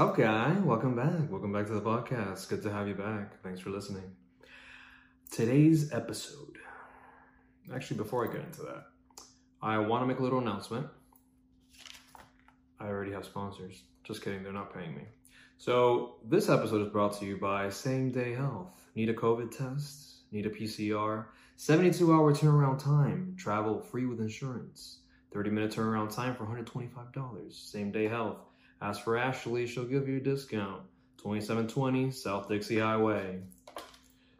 up, guy? Welcome back. Welcome back to the podcast. Good to have you back. Thanks for listening. Today's episode. Actually, before I get into that, I want to make a little announcement. I already have sponsors. Just kidding, they're not paying me. So, this episode is brought to you by Same Day Health. Need a COVID test? Need a PCR? 72 hour turnaround time. Travel free with insurance. 30 minute turnaround time for $125. Same Day Health. Ask for Ashley, she'll give you a discount. 2720 South Dixie Highway.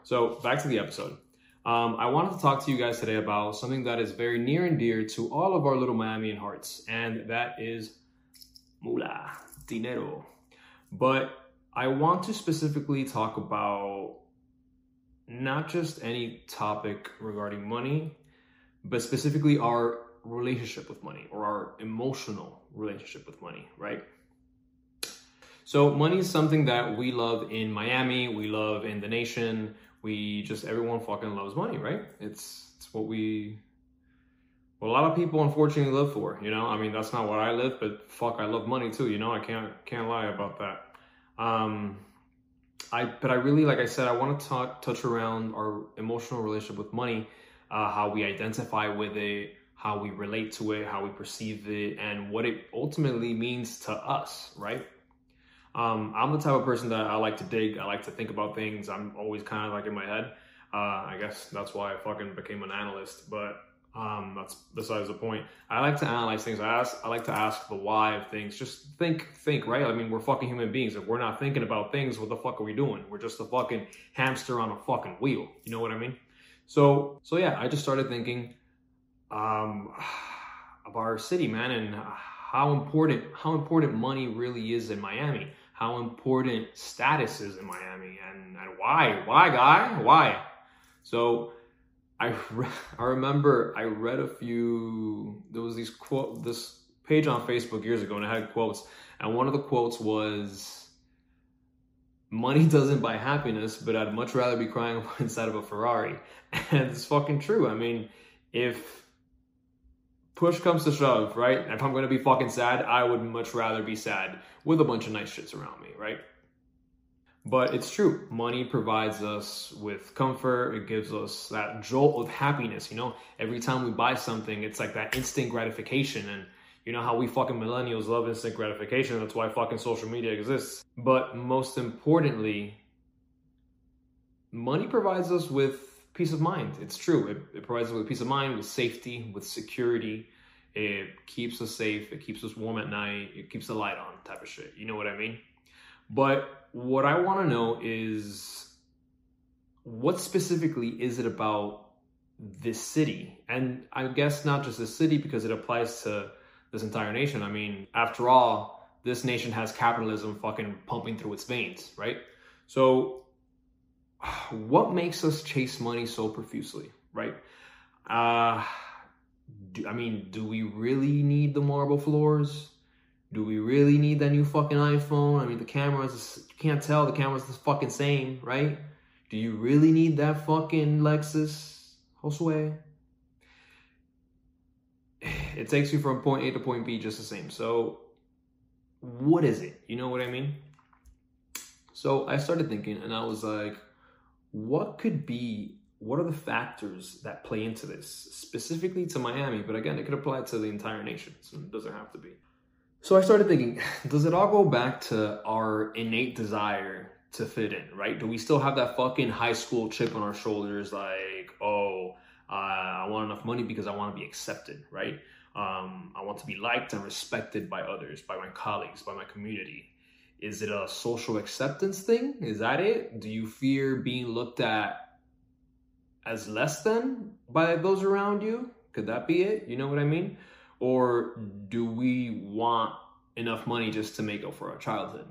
So, back to the episode. Um, I wanted to talk to you guys today about something that is very near and dear to all of our little Miamian hearts, and that is mula, dinero. But I want to specifically talk about not just any topic regarding money, but specifically our relationship with money or our emotional relationship with money, right? So, money is something that we love in Miami, we love in the nation. We just, everyone fucking loves money, right? It's, it's what we, what a lot of people unfortunately live for, you know? I mean, that's not what I live, but fuck, I love money too, you know? I can't, can't lie about that. Um, I, but I really, like I said, I want to talk, touch around our emotional relationship with money, uh, how we identify with it, how we relate to it, how we perceive it, and what it ultimately means to us, right? Um, I'm the type of person that I like to dig. I like to think about things. I'm always kind of like in my head. Uh, I guess that's why I fucking became an analyst. But um, that's besides the point. I like to analyze things. I ask. I like to ask the why of things. Just think, think, right? I mean, we're fucking human beings. If we're not thinking about things, what the fuck are we doing? We're just a fucking hamster on a fucking wheel. You know what I mean? So, so yeah, I just started thinking um, about our city, man, and how important how important money really is in Miami how important status is in Miami and, and why, why, guy, why? So I re- I remember I read a few. There was these quote this page on Facebook years ago, and it had quotes, and one of the quotes was, "Money doesn't buy happiness, but I'd much rather be crying inside of a Ferrari," and it's fucking true. I mean, if push comes to shove, right? If I'm gonna be fucking sad, I would much rather be sad with a bunch of nice shits around me, right? But it's true. Money provides us with comfort. It gives us that jolt of happiness. You know, every time we buy something, it's like that instant gratification. And you know how we fucking millennials love instant gratification. That's why fucking social media exists. But most importantly, money provides us with peace of mind. It's true. It, it provides us with peace of mind, with safety, with security. It keeps us safe. It keeps us warm at night. It keeps the light on, type of shit. You know what I mean? But what I want to know is what specifically is it about this city? And I guess not just this city because it applies to this entire nation. I mean, after all, this nation has capitalism fucking pumping through its veins, right? So what makes us chase money so profusely, right? Uh, do, I mean, do we really need the marble floors? Do we really need that new fucking iPhone? I mean, the cameras, you can't tell the camera's the fucking same, right? Do you really need that fucking Lexus? Josue? It takes you from point A to point B just the same. So, what is it? You know what I mean? So, I started thinking and I was like, what could be what are the factors that play into this? Specifically to miami but again it could apply to the entire nation so it doesn't have to be. So i started thinking does it all go back to our innate desire to fit in right? Do we still have that fucking high school chip on our shoulders like oh uh, i want enough money because i want to be accepted right? Um, i want to be liked and respected by others by my colleagues by my community is it a social acceptance thing? Is that it? Do you fear being looked at as less than by those around you? Could that be it? You know what I mean? Or do we want enough money just to make up for our childhood?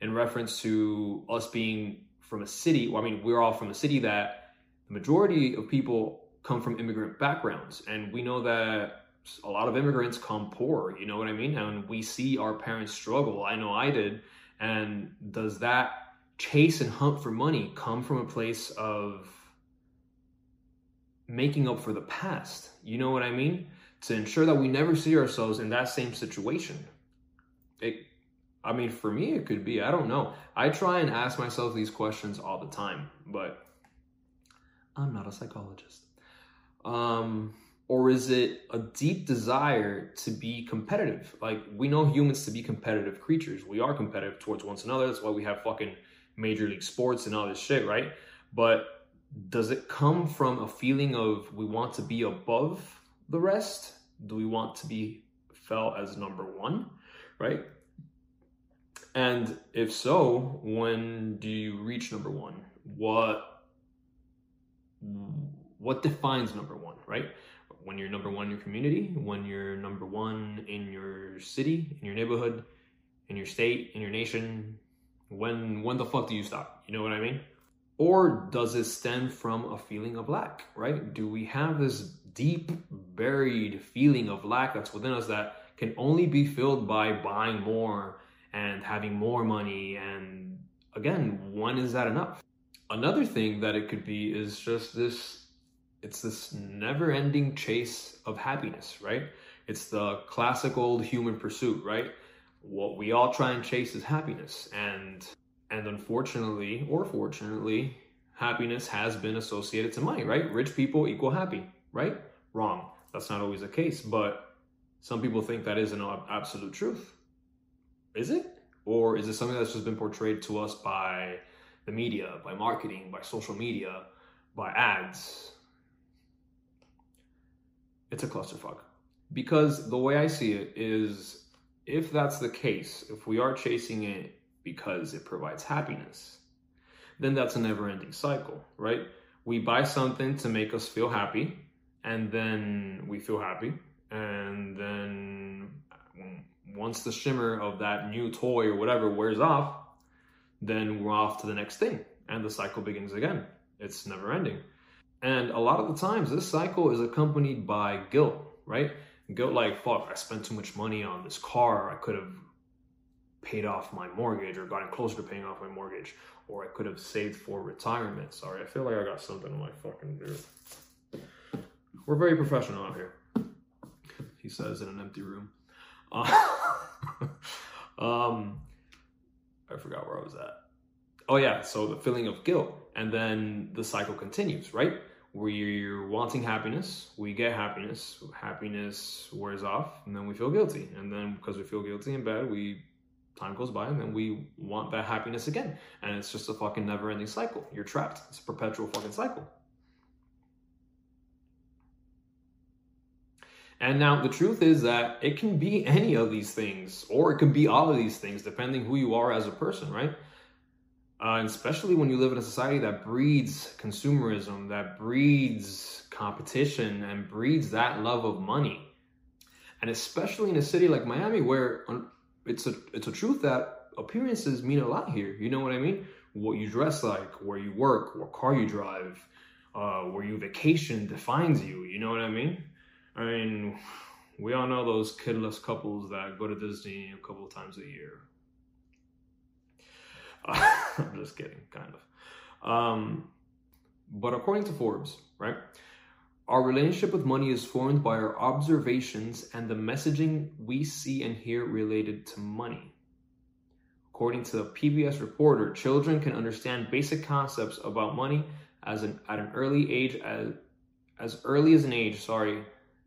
In reference to us being from a city, well, I mean, we're all from a city that the majority of people come from immigrant backgrounds. And we know that a lot of immigrants come poor, you know what I mean? And we see our parents struggle. I know I did and does that chase and hunt for money come from a place of making up for the past? You know what I mean? To ensure that we never see ourselves in that same situation. It I mean, for me, it could be. I don't know. I try and ask myself these questions all the time, but I'm not a psychologist. Um, or is it a deep desire to be competitive? Like, we know humans to be competitive creatures. We are competitive towards one another. That's why we have fucking major league sports and all this shit, right? But does it come from a feeling of we want to be above the rest? Do we want to be felt as number one, right? And if so, when do you reach number one? What what defines number one, right? When you're number one in your community, when you're number one in your city, in your neighborhood, in your state, in your nation, when when the fuck do you stop? You know what I mean? Or does it stem from a feeling of lack, right? Do we have this deep buried feeling of lack that's within us that can only be filled by buying more and having more money and again, when is that enough? Another thing that it could be is just this it's this never-ending chase of happiness, right? It's the classic old human pursuit, right? what we all try and chase is happiness and and unfortunately or fortunately happiness has been associated to money right? Rich people equal happy right? Wrong. That's not always the case but some people think that is an absolute truth. Is it? Or is it something that's just been portrayed to us by the media by marketing by social media by ads it's a clusterfuck because the way i see it is if that's the case, if we are chasing it because it provides happiness, then that's a never ending cycle, right? We buy something to make us feel happy, and then we feel happy, and then once the shimmer of that new toy or whatever wears off, then we're off to the next thing, and the cycle begins again. It's never ending. And a lot of the times, this cycle is accompanied by guilt, right? go like, fuck, I spent too much money on this car. I could have paid off my mortgage or gotten closer to paying off my mortgage, or I could have saved for retirement. Sorry, I feel like I got something in my fucking beard. We're very professional out here, he says in an empty room. Uh, um, I forgot where I was at. Oh, yeah, so the feeling of guilt, and then the cycle continues, right? We're wanting happiness, we get happiness, happiness wears off, and then we feel guilty. And then because we feel guilty and bad, we time goes by and then we want that happiness again. And it's just a fucking never ending cycle. You're trapped. It's a perpetual fucking cycle. And now the truth is that it can be any of these things, or it can be all of these things, depending who you are as a person, right? Uh, and especially when you live in a society that breeds consumerism, that breeds competition, and breeds that love of money. And especially in a city like Miami, where it's a it's a truth that appearances mean a lot here. You know what I mean? What you dress like, where you work, what car you drive, uh, where you vacation defines you. You know what I mean? I mean, we all know those kidless couples that go to Disney a couple times a year I'm just kidding, kind of. Um, but according to Forbes, right, our relationship with money is formed by our observations and the messaging we see and hear related to money. According to the PBS reporter, children can understand basic concepts about money as an at an early age as as early as an age, sorry,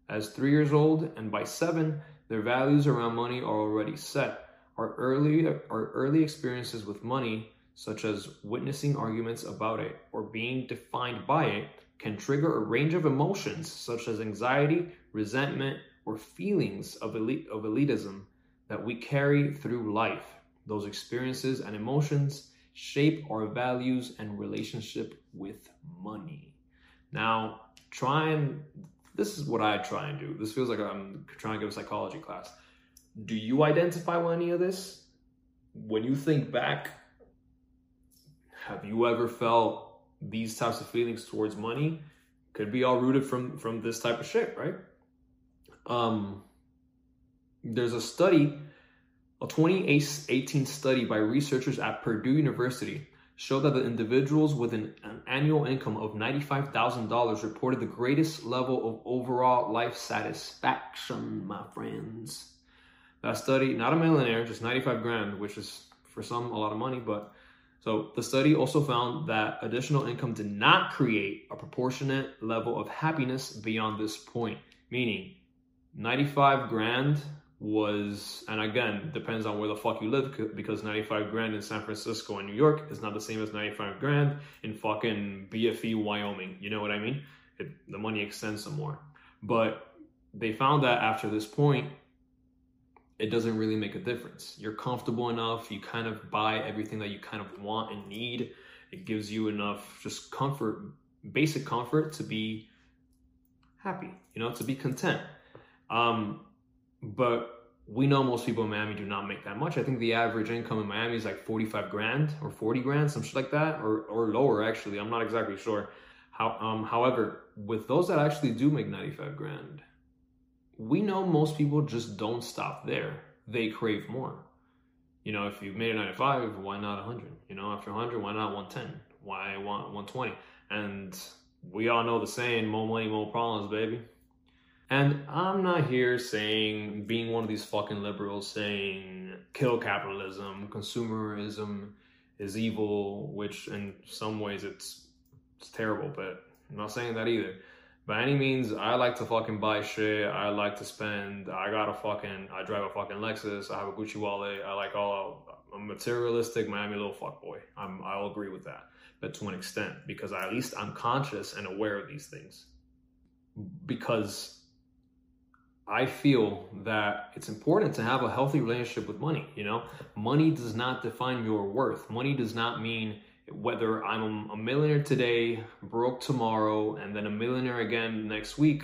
as three years old, and by seven, their values around money are already set. Our early, our early experiences with money, such as witnessing arguments about it or being defined by it, can trigger a range of emotions such as anxiety, resentment, or feelings of, elite, of elitism that we carry through life. Those experiences and emotions shape our values and relationship with money. Now, try and this is what I try and do. This feels like I'm trying to give a psychology class do you identify with any of this? When you think back, have you ever felt these types of feelings towards money? Could be all rooted from from this type of shit, right? Um, there's a study, a 2018 study by researchers at Purdue University showed that the individuals with an, an annual income of $95,000 reported the greatest level of overall life satisfaction, my friends. That study, not a millionaire, just 95 grand, which is for some a lot of money, but so the study also found that additional income did not create a proportionate level of happiness beyond this point, meaning 95 grand was, and again, depends on where the fuck you live because 95 grand in San Francisco and New York is not the same as 95 grand in fucking BFE, Wyoming. You know what I mean? It, the money extends some more. But they found that after this point, it doesn't really make a difference. You're comfortable enough, you kind of buy everything that you kind of want and need. It gives you enough just comfort, basic comfort to be happy, you know, to be content. Um, but we know most people in Miami do not make that much. I think the average income in Miami is like 45 grand or 40 grand, some shit like that, or, or lower actually. I'm not exactly sure. How, um, however, with those that actually do make 95 grand, we know most people just don't stop there. They crave more. You know, if you made a 95, why not 100? You know, after 100, why not 110? Why want 120? And we all know the saying, more money, more problems, baby. And I'm not here saying, being one of these fucking liberals saying, kill capitalism, consumerism is evil, which in some ways it's, it's terrible, but I'm not saying that either. By any means, I like to fucking buy shit. I like to spend. I got a fucking. I drive a fucking Lexus. I have a Gucci wallet. I like all. I'm a materialistic Miami little fuckboy. I'm. I'll agree with that, but to an extent, because I, at least I'm conscious and aware of these things. Because I feel that it's important to have a healthy relationship with money. You know, money does not define your worth. Money does not mean whether I'm a millionaire today, broke tomorrow, and then a millionaire again next week.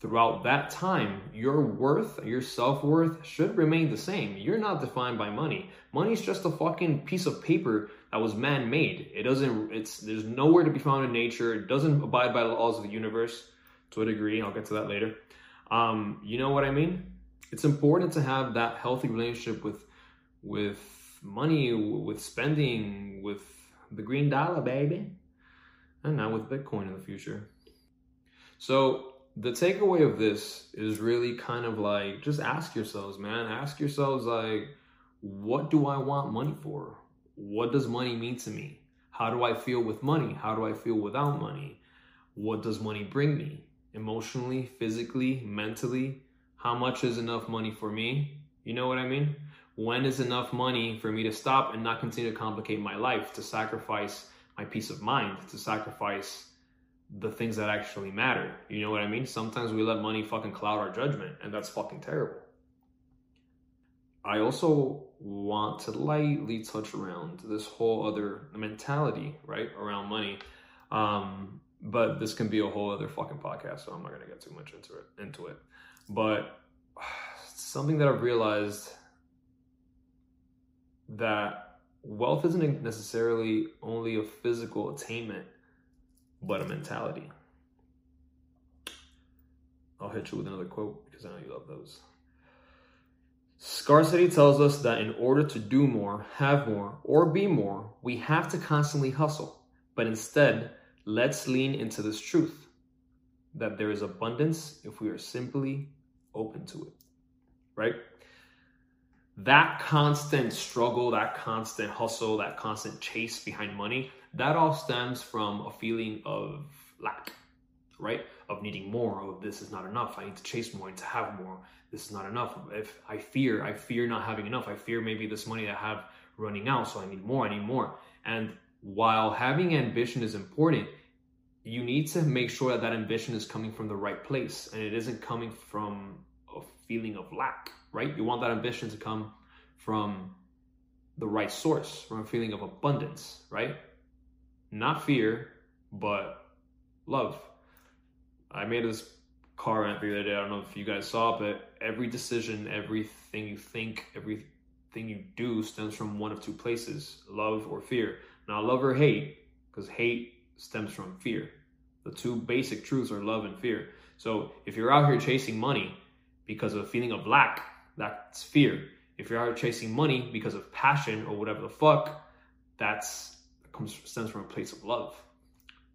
Throughout that time, your worth, your self worth should remain the same. You're not defined by money. Money's just a fucking piece of paper that was man made. It doesn't, it's, there's nowhere to be found in nature. It doesn't abide by the laws of the universe to a degree. I'll get to that later. Um, you know what I mean? It's important to have that healthy relationship with with money, with spending, with the green dollar, baby, and now with Bitcoin in the future. So the takeaway of this is really kind of like just ask yourselves, man. Ask yourselves like, what do I want money for? What does money mean to me? How do I feel with money? How do I feel without money? What does money bring me? emotionally, physically, mentally. How much is enough money for me? You know what I mean? When is enough money for me to stop and not continue to complicate my life, to sacrifice my peace of mind, to sacrifice the things that actually matter? You know what I mean? Sometimes we let money fucking cloud our judgment, and that's fucking terrible. I also want to lightly touch around this whole other mentality, right, around money. Um, but this can be a whole other fucking podcast, so I'm not gonna get too much into it. Into it, but something that I've realized that wealth isn't necessarily only a physical attainment, but a mentality. I'll hit you with another quote because I know you love those. Scarcity tells us that in order to do more, have more, or be more, we have to constantly hustle. But instead, Let's lean into this truth that there is abundance if we are simply open to it, right? That constant struggle, that constant hustle, that constant chase behind money, that all stems from a feeling of lack, right? Of needing more, of this is not enough. I need to chase more, I need to have more. This is not enough. If I fear, I fear not having enough. I fear maybe this money I have running out, so I need more, I need more. And while having ambition is important, you need to make sure that that ambition is coming from the right place and it isn't coming from feeling of lack, right? You want that ambition to come from the right source, from a feeling of abundance, right? Not fear, but love. I made this car rant the other day. I don't know if you guys saw but every decision, everything you think, everything you do stems from one of two places love or fear. Now, love or hate, because hate stems from fear. The two basic truths are love and fear. So if you're out here chasing money because of a feeling of lack, that's fear. If you're out chasing money because of passion or whatever the fuck, that's comes stems from a place of love.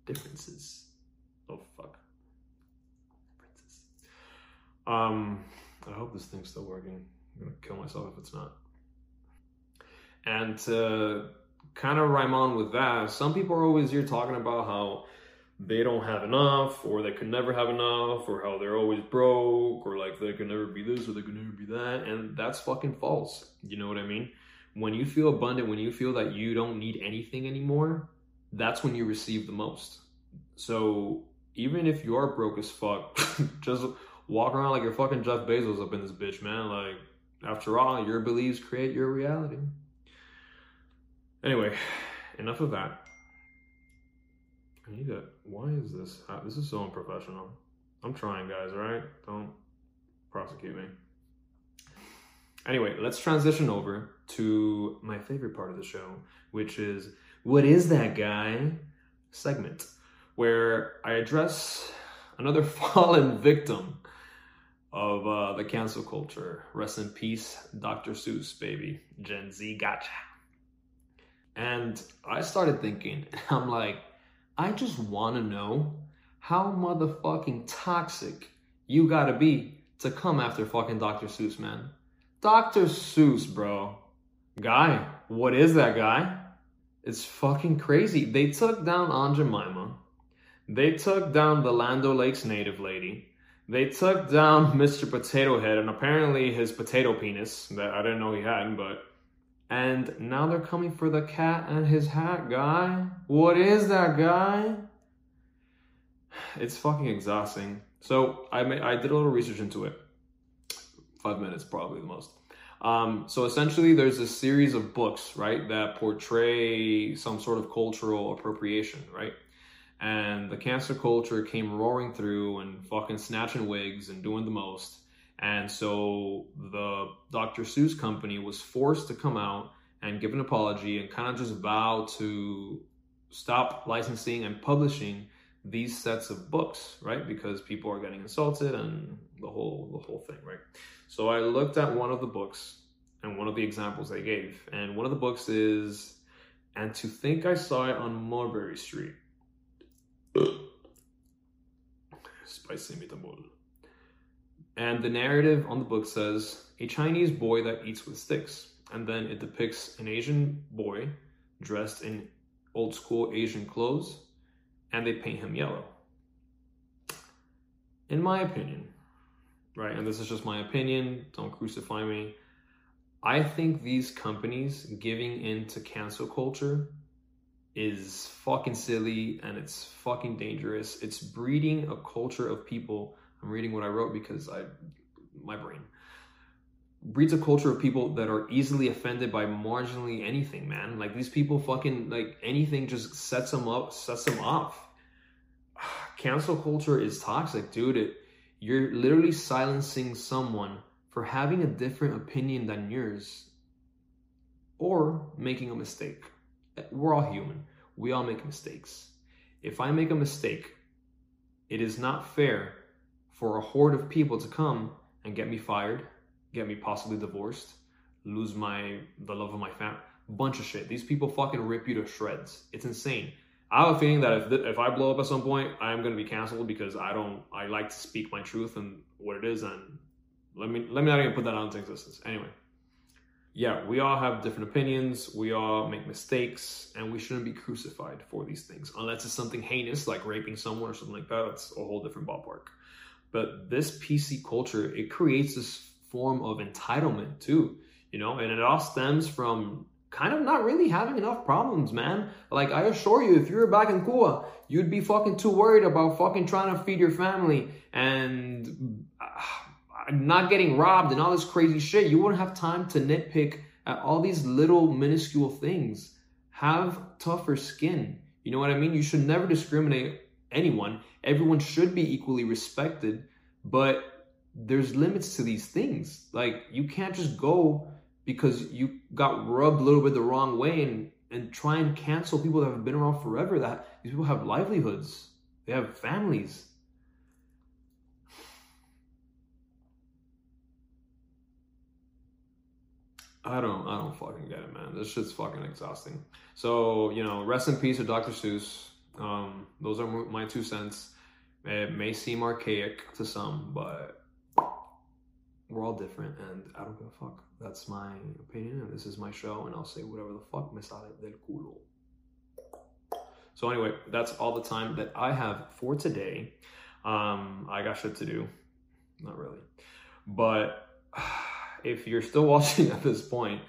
Differences. Oh fuck. Differences. Um, I hope this thing's still working. I'm gonna kill myself if it's not. And to kind of rhyme on with that, some people are always here talking about how they don't have enough, or they could never have enough, or how they're always broke, or like they can never be this, or they can never be that. And that's fucking false. You know what I mean? When you feel abundant, when you feel that you don't need anything anymore, that's when you receive the most. So even if you are broke as fuck, just walk around like you're fucking Jeff Bezos up in this bitch, man. Like, after all, your beliefs create your reality. Anyway, enough of that. I need to. Why is this? This is so unprofessional. I'm trying, guys. All right, don't prosecute me. Anyway, let's transition over to my favorite part of the show, which is what is that guy segment, where I address another fallen victim of uh, the cancel culture. Rest in peace, Dr. Seuss, baby. Gen Z gotcha. And I started thinking, I'm like, I just want to know how motherfucking toxic you gotta be to come after fucking Dr. Seuss, man. Dr. Seuss, bro. Guy, what is that guy? It's fucking crazy. They took down Aunt Jemima. They took down the Land Lakes native lady. They took down Mr. Potato Head and apparently his potato penis that I didn't know he had, but and now they're coming for the cat and his hat, guy. What is that, guy? It's fucking exhausting. So I made, I did a little research into it. Five minutes, probably the most. Um, so essentially, there's a series of books, right, that portray some sort of cultural appropriation, right? And the cancel culture came roaring through and fucking snatching wigs and doing the most. And so the Dr. Seuss company was forced to come out and give an apology and kind of just vow to stop licensing and publishing these sets of books, right? Because people are getting insulted and the whole the whole thing, right? So I looked at one of the books and one of the examples they gave, and one of the books is "And to Think I Saw It on Mulberry Street." Spicy meatball. And the narrative on the book says a Chinese boy that eats with sticks. And then it depicts an Asian boy dressed in old school Asian clothes and they paint him yellow. In my opinion, right, and this is just my opinion, don't crucify me. I think these companies giving in to cancel culture is fucking silly and it's fucking dangerous. It's breeding a culture of people I'm reading what I wrote because I, my brain breeds a culture of people that are easily offended by marginally anything, man. Like these people fucking like anything just sets them up, sets them off. Cancel culture is toxic, dude. It, you're literally silencing someone for having a different opinion than yours or making a mistake. We're all human. We all make mistakes. If I make a mistake, it is not fair for a horde of people to come and get me fired, get me possibly divorced, lose my the love of my family, bunch of shit. These people fucking rip you to shreds. It's insane. I have a feeling that if th- if I blow up at some point, I'm gonna be canceled because I don't I like to speak my truth and what it is, and let me let me not even put that out into existence. Anyway, yeah, we all have different opinions, we all make mistakes, and we shouldn't be crucified for these things unless it's something heinous like raping someone or something like that. That's a whole different ballpark. But this PC culture, it creates this form of entitlement too, you know, and it all stems from kind of not really having enough problems, man. Like I assure you, if you were back in Cuba, you'd be fucking too worried about fucking trying to feed your family and uh, not getting robbed and all this crazy shit. You wouldn't have time to nitpick at all these little minuscule things. Have tougher skin. You know what I mean? You should never discriminate anyone. Everyone should be equally respected, but there's limits to these things. Like you can't just go because you got rubbed a little bit the wrong way and and try and cancel people that have been around forever that these people have livelihoods. They have families. I don't I don't fucking get it, man. This shit's fucking exhausting. So, you know, rest in peace to Dr. Seuss. Um, those are my two cents. It may seem archaic to some, but we're all different, and I don't give a fuck. That's my opinion, and this is my show, and I'll say whatever the fuck me sale del culo. So anyway, that's all the time that I have for today. Um, I got shit to do, not really, but if you're still watching at this point,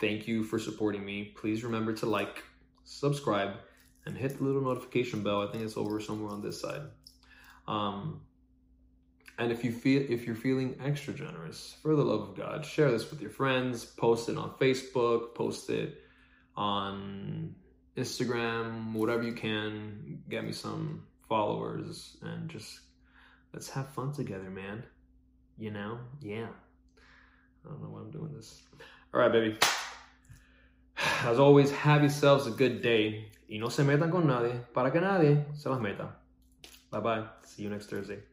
thank you for supporting me. Please remember to like, subscribe, and hit the little notification bell. I think it's over somewhere on this side. Um, and if you feel if you're feeling extra generous, for the love of God, share this with your friends, post it on Facebook, post it on Instagram, whatever you can. Get me some followers and just let's have fun together, man. You know? Yeah. I don't know why I'm doing this. All right, baby. As always, have yourselves a good day. Y no se metan con nadie para que nadie se las meta. Bye bye. See you next Thursday.